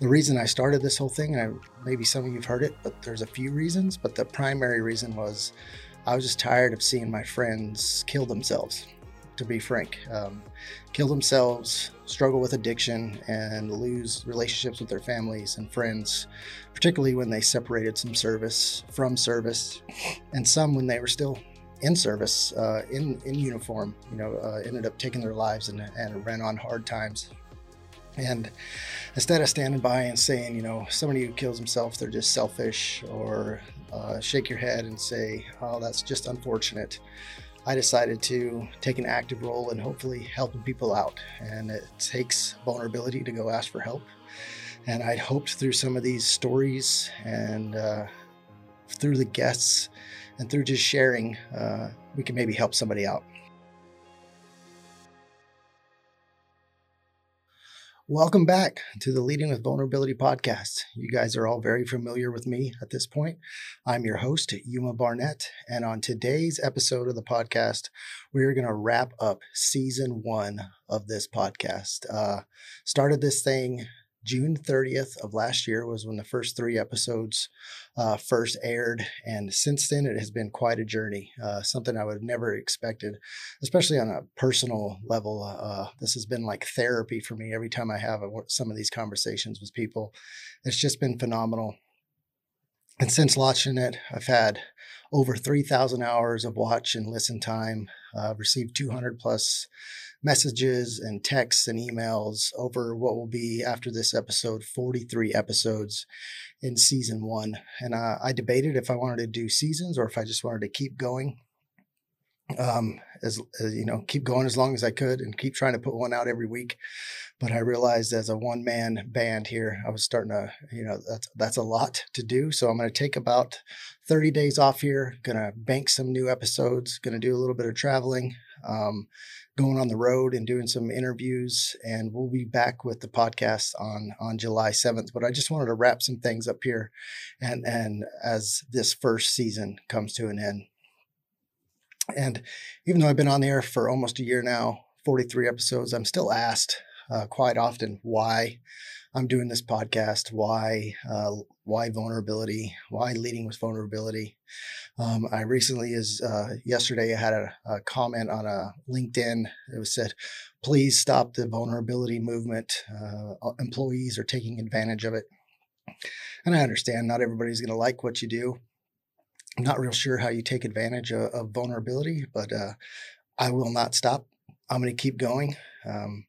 the reason I started this whole thing, and I, maybe some of you've heard it, but there's a few reasons. But the primary reason was I was just tired of seeing my friends kill themselves, to be frank. Um, kill themselves, struggle with addiction, and lose relationships with their families and friends, particularly when they separated some service from service, and some when they were still in service, uh, in, in uniform, you know, uh, ended up taking their lives and, and ran on hard times and instead of standing by and saying, you know, somebody who kills himself, they're just selfish, or uh, shake your head and say, oh, that's just unfortunate, I decided to take an active role in hopefully helping people out. And it takes vulnerability to go ask for help. And I'd hoped through some of these stories and uh, through the guests and through just sharing, uh, we can maybe help somebody out. Welcome back to the Leading with Vulnerability podcast. You guys are all very familiar with me at this point. I'm your host, Yuma Barnett, and on today's episode of the podcast, we're going to wrap up season one of this podcast. Uh, started this thing June 30th of last year was when the first three episodes uh, first aired. And since then, it has been quite a journey, uh, something I would have never expected, especially on a personal level. Uh, this has been like therapy for me every time I have a, some of these conversations with people. It's just been phenomenal. And since launching it, I've had over 3,000 hours of watch and listen time, uh, received 200 plus messages and texts and emails over what will be after this episode 43 episodes in season one. And uh, i debated if i wanted to do seasons or if i just wanted to keep going um, as, as, you know keep going as long as i could and keep trying to put one out every week. But i realized as a one man band here i was starting to you know that's that's a lot to do. So i'm going to take about 30 days off here gonna bank some new episodes gonna do a little bit of traveling um, going on the road and doing some interviews. And we'll be back with the podcast on on July 7th but I just wanted to wrap some things up here. And and as this first season comes to an end and even though I've been on the air for almost a year now 43 episodes I'm still asked uh, quite often why I'm doing this podcast why uh, why vulnerability why leading with vulnerability um, I recently is uh, yesterday I had a, a, comment on a LinkedIn. It was said, "Please stop the vulnerability movement. Uh, employees are taking advantage of it." And I understand not everybody's going to like what you do. I'm not real sure how you take advantage of, of vulnerability, but uh, I will not stop. I'm going to keep going. Um,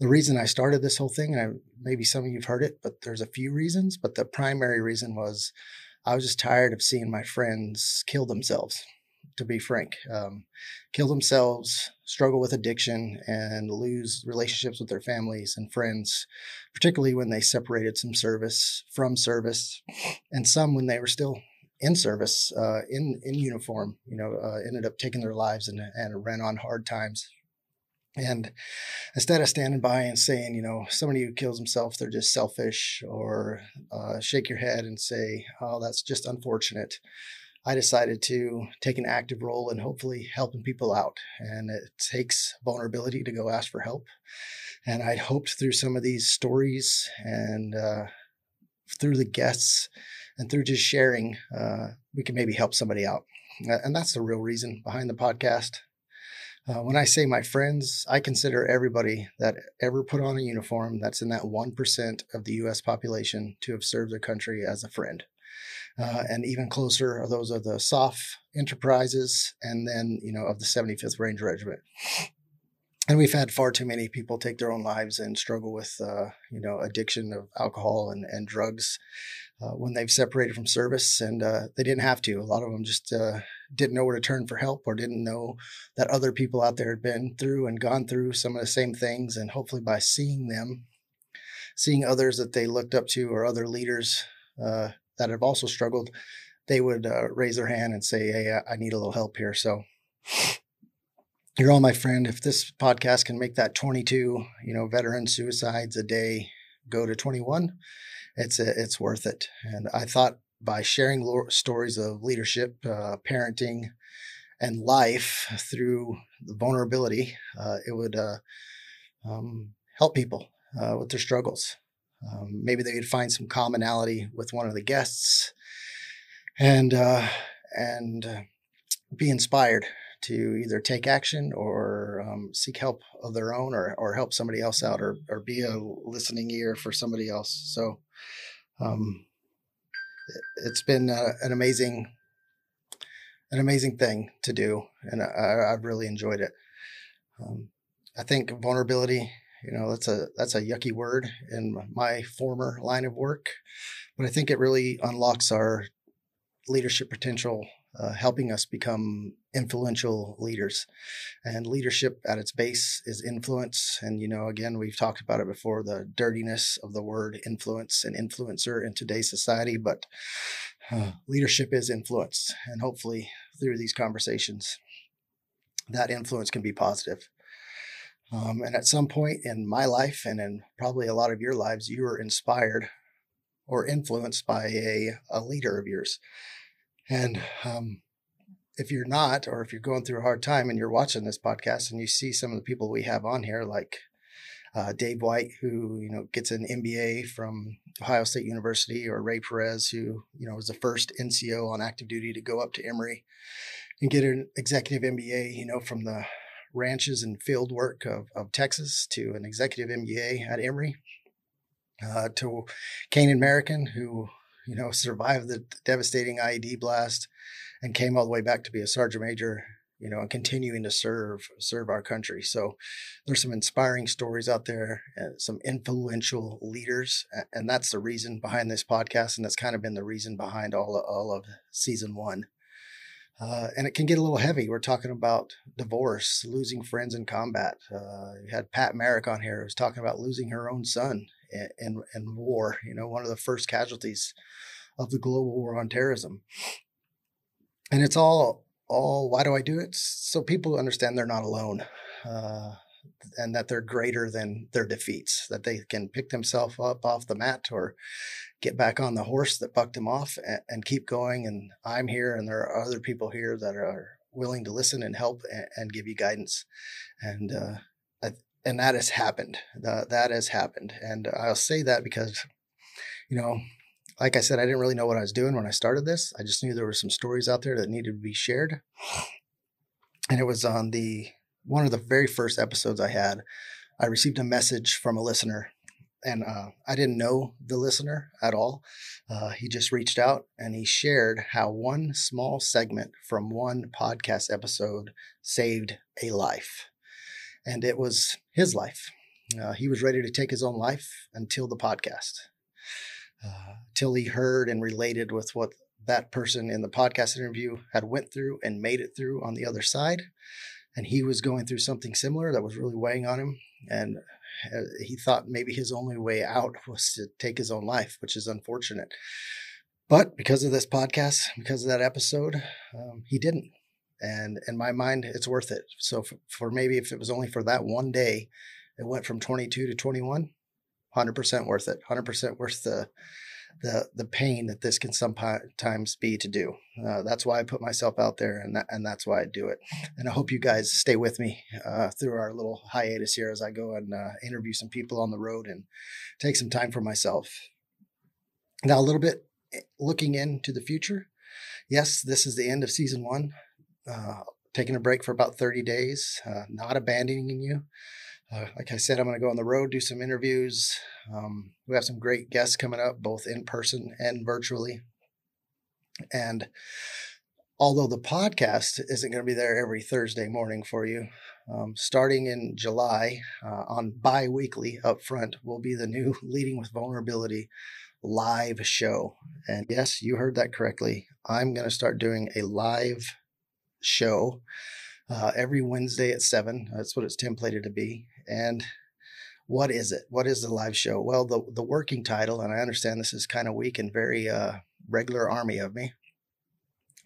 the reason I started this whole thing, and I, maybe some of you've heard it, but there's a few reasons, but the primary reason was I was just tired of seeing my friends kill themselves, to be frank. Um, kill themselves, struggle with addiction, and lose relationships with their families and friends, particularly when they separated some service from service, and some when they were still in service, uh, in in uniform. You know, uh, ended up taking their lives and and ran on hard times and instead of standing by and saying, you know, somebody who kills himself, they're just selfish, or uh, shake your head and say, oh, that's just unfortunate, I decided to take an active role in hopefully helping people out. And it takes vulnerability to go ask for help. And I'd hoped through some of these stories and uh, through the guests and through just sharing, uh, we can maybe help somebody out. And that's the real reason behind the podcast. Uh, when I say my friends, I consider everybody that ever put on a uniform that's in that 1% of the US population to have served their country as a friend. Uh, and even closer are those of the SOF enterprises and then, you know, of the 75th Ranger Regiment. And we've had far too many people take their own lives and struggle with, uh, you know, addiction of alcohol and, and drugs uh, when they've separated from service. And uh, they didn't have to. A lot of them just uh, didn't know where to turn for help or didn't know that other people out there had been through and gone through some of the same things. And hopefully, by seeing them, seeing others that they looked up to or other leaders uh, that have also struggled, they would uh, raise their hand and say, Hey, I need a little help here. So, you're all my friend. If this podcast can make that 22, you know, veteran suicides a day go to 21, it's a, it's worth it. And I thought by sharing stories of leadership, uh, parenting, and life through the vulnerability, uh, it would uh, um, help people uh, with their struggles. Um, maybe they would find some commonality with one of the guests, and uh, and uh, be inspired to either take action or um, seek help of their own or, or help somebody else out or, or be a listening ear for somebody else. So um, it's been uh, an amazing, an amazing thing to do. And I, I've really enjoyed it. Um, I think vulnerability, you know, that's a, that's a yucky word in my former line of work, but I think it really unlocks our leadership potential uh, helping us become influential leaders. And leadership at its base is influence. And, you know, again, we've talked about it before the dirtiness of the word influence and influencer in today's society. But uh, leadership is influence. And hopefully, through these conversations, that influence can be positive. Um, and at some point in my life, and in probably a lot of your lives, you were inspired or influenced by a, a leader of yours. And um, if you're not, or if you're going through a hard time and you're watching this podcast and you see some of the people we have on here, like uh, Dave White, who you know gets an MBA from Ohio State University, or Ray Perez, who you know was the first NCO on active duty to go up to Emory and get an executive MBA, you know, from the ranches and field work of, of Texas to an executive MBA at Emory. Uh, to Kane American, who you know, survived the devastating IED blast and came all the way back to be a sergeant major, you know, and continuing to serve serve our country. So there's some inspiring stories out there, some influential leaders, and that's the reason behind this podcast, and that's kind of been the reason behind all of, all of season one. Uh, and it can get a little heavy. We're talking about divorce, losing friends in combat. Uh, you had Pat Merrick on here who was talking about losing her own son in, in war, you know, one of the first casualties of the global war on terrorism. And it's all, all, why do I do it? So people understand they're not alone. Uh, and that they're greater than their defeats, that they can pick themselves up off the mat or get back on the horse that bucked them off and, and, keep going. And I'm here, and there are other people here that are willing to listen and help and, and give you guidance. And uh, and that has happened. Uh, that has happened, and I'll say that because, you know, like I said, I didn't really know what I was doing when I started this. I just knew there were some stories out there that needed to be shared, and it was on the one of the very first episodes I had. I received a message from a listener, and uh, I didn't know the listener at all. Uh, he just reached out and he shared how one small segment from one podcast episode saved a life and it was his life. Uh, he was ready to take his own life until the podcast, uh, till he heard and related with what that person in the podcast interview had went through and made it through on the other side, and he was going through something similar that was really weighing on him, and uh, he thought maybe his only way out was to take his own life, which is unfortunate. But because of this podcast, because of that episode, um, he didn't and in my mind it's worth it. So for, for, maybe if it was only for that one day it went from 22 to 21 100% worth it 100% worth the the the pain that this can sometimes be to do. Uh, that's why i put myself out there and that, and that's why i do it. And i hope you guys stay with me uh, through our little hiatus here as i go and uh, interview some people on the road and take some time for myself. Now a little bit eh, looking into the future. Yes this is the end of season one uh, taking a break for about 30 days, uh, not abandoning you. Uh, like I said, I'm going to go on the road, do some interviews. Um, we have some great guests coming up, both in person and virtually. And although the podcast isn't going to be there every Thursday morning for you, um, starting in July uh, on bi weekly up front will be the new Leading with Vulnerability live show. And yes, you heard that correctly. I'm going to start doing a live show uh, every Wednesday at seven. That's what it's templated to be. And what is it? What is the live show? Well, the the working title, and I understand this is kind of weak and very uh, regular army of me,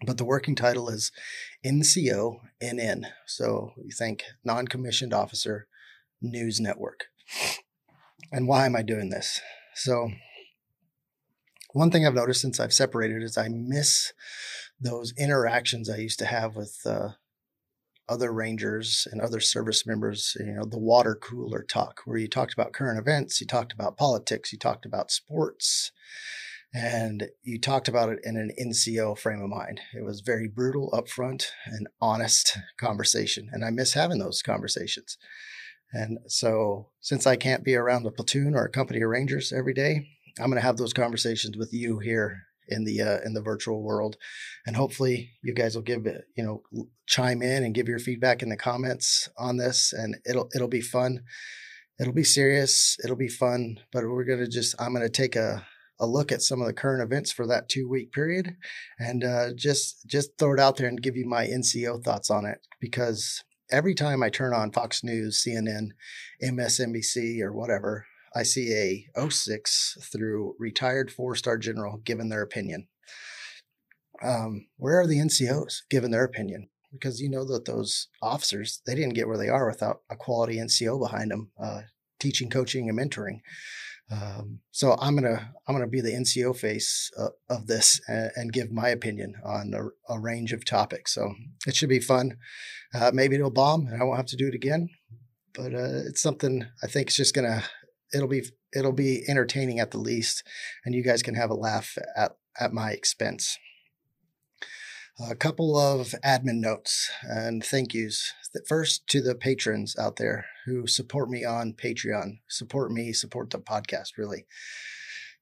but the working title is NCO NN. So you think non-commissioned officer news network. And why am I doing this? So one thing I've noticed since I've separated is I miss those interactions I used to have with uh, other rangers and other service members, you know, the water cooler talk, where you talked about current events, you talked about politics, you talked about sports, and you talked about it in an NCO frame of mind. It was very brutal, upfront, and honest conversation. And I miss having those conversations. And so, since I can't be around a platoon or a company of rangers every day, I'm going to have those conversations with you here in the uh, in the virtual world, and hopefully, you guys will give you know, chime in and give your feedback in the comments on this, and it'll it'll be fun. It'll be serious. It'll be fun, but we're gonna just I'm gonna take a a look at some of the current events for that two week period and uh, just just throw it out there and give you my NCO thoughts on it because every time I turn on Fox News, CNN, MSNBC, or whatever, I see a 06 through retired four star general giving their opinion. Um, where are the NCOs giving their opinion? Because you know that those officers they didn't get where they are without a quality NCO behind them, uh, teaching, coaching, and mentoring. Um, so I'm gonna I'm gonna be the NCO face uh, of this and, and, give my opinion on a, a, range of topics. So it should be fun. Uh, maybe it'll bomb and I won't have to do it again, but uh, it's something I think is just gonna it'll be it'll be entertaining at the least, and you guys can have a laugh at at my expense. A couple of admin notes and thank yous. First, to the patrons out there who support me on Patreon, support me, support the podcast, really.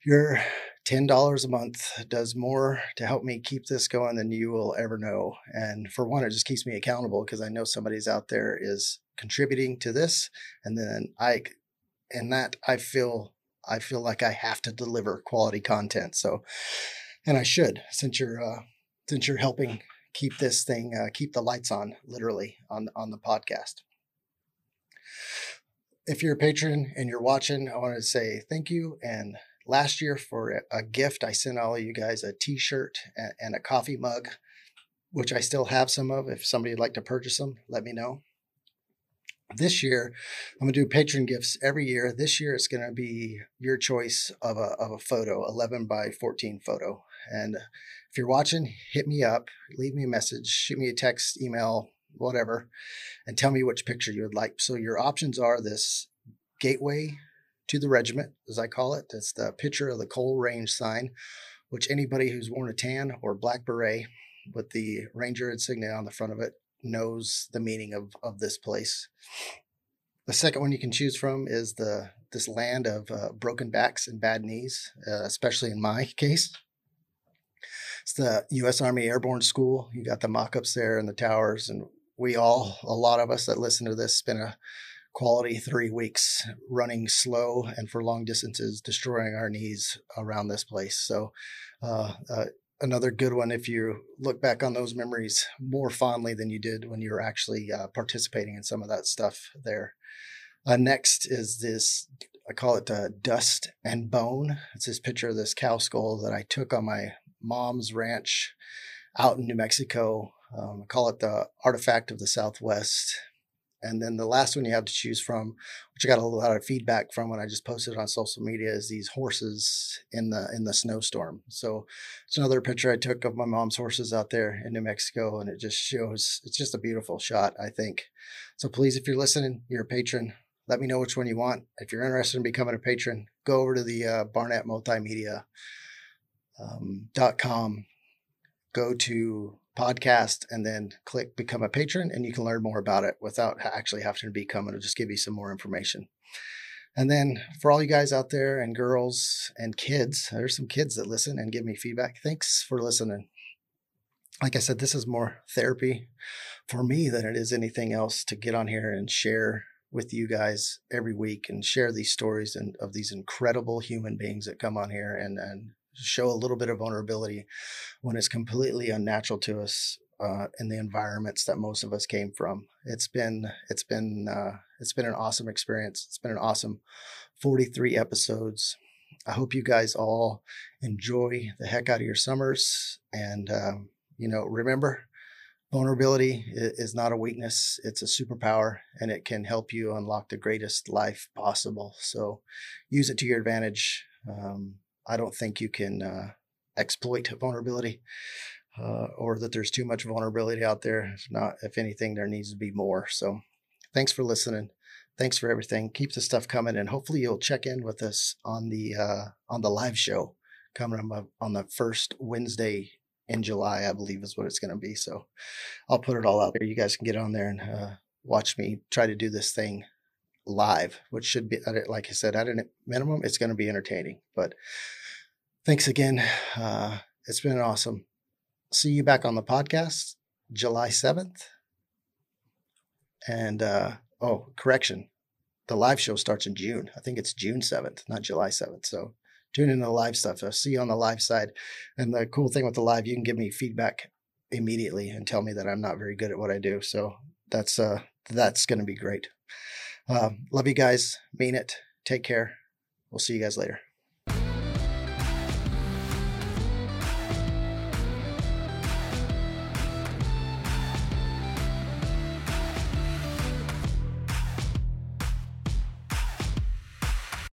Your $10 a month does more to help me keep this going than you will ever know. And for one, it just keeps me accountable because I know somebody's out there is contributing to this. And then I, and that I feel, I feel like I have to deliver quality content. So, and I should, since you're, uh, since you're helping keep this thing, uh, keep the lights on, literally on on the podcast. If you're a patron and you're watching, I want to say thank you. And last year for a gift, I sent all of you guys a T-shirt and, a coffee mug, which I still have some of. If somebody would like to purchase them, let me know this year i'm going to do patron gifts every year this year it's going to be your choice of a, of a photo 11 by 14 photo and if you're watching, hit me up, leave me a message, shoot me a text, email, whatever, and tell me which picture you would like. So your options are this gateway to the regiment, as I call it. That's the picture of the Cole Range sign, which anybody who's worn a tan or black beret with the Ranger insignia on the front of it knows the meaning of, of this place. The second one you can choose from is the this land of uh, broken backs and bad knees, uh, especially in my case. It's the U.S. Army Airborne School. You got the mock-ups there and the towers, and we all, a lot of us that listen to this, spent a quality three weeks running slow and for long distances, destroying our knees around this place. So, uh, uh, another good one if you look back on those memories more fondly than you did when you were actually uh, participating in some of that stuff there. Uh, next is this, I call it uh, Dust and Bone. It's this picture of this cow skull that I took on my mom's ranch out in New Mexico. Um, I call it the artifact of the Southwest. And then the last one you have to choose from, which I got a lot of feedback from when I just posted on social media, is these horses in the in the snowstorm. So it's another picture I took of my mom's horses out there in New Mexico, and it just shows it's just a beautiful shot, I think. So please, if you're listening, you're a patron, let me know which one you want. If you're interested in becoming a patron, go over to the uh, Barnett Multimedia um, .com, go to podcast and then click become a patron and you can learn more about it without actually having to become it'll just give you some more information. And then for all you guys out there and girls and kids there's some kids that listen and give me feedback. Thanks for listening. Like i said this is more therapy for me than it is anything else to get on here and share with you guys every week and share these stories and of these incredible human beings that come on here and and show a little bit of vulnerability when it's completely unnatural to us uh, in the environments that most of us came from. It's been it's been uh, it's been an awesome experience. It's been an awesome 43 episodes. I hope you guys all enjoy the heck out of your summers, and um, you know remember. Vulnerability is not a weakness, it's a superpower, and it can help you unlock the greatest life possible. So use it to your advantage. Um, I don't think you can uh, exploit vulnerability. uh, or that there's too much vulnerability out there. If not, if anything, there needs to be more. So thanks for listening. Thanks for everything. Keep the stuff coming, and hopefully you'll check in with us on the uh, on the live show coming up on the first Wednesday in July, I believe is what it's going to be. So I'll put it all out there. You guys can get on there and uh, watch me try to do this thing live, which should be, like I said, at a minimum, it's going to be entertaining. But thanks again. Uh, it's been awesome. See you back on the podcast July 7th. And, uh, oh, correction. The live show starts in June. I think it's June 7th, not July 7th. So tune in to the live stuff. I'll see you on the live side. And the cool thing with the live, you can give me feedback immediately and tell me that I'm not very good at what I do. So that's uh that's going to be great. Uh, love you guys. Mean it. Take care. We'll see you guys later.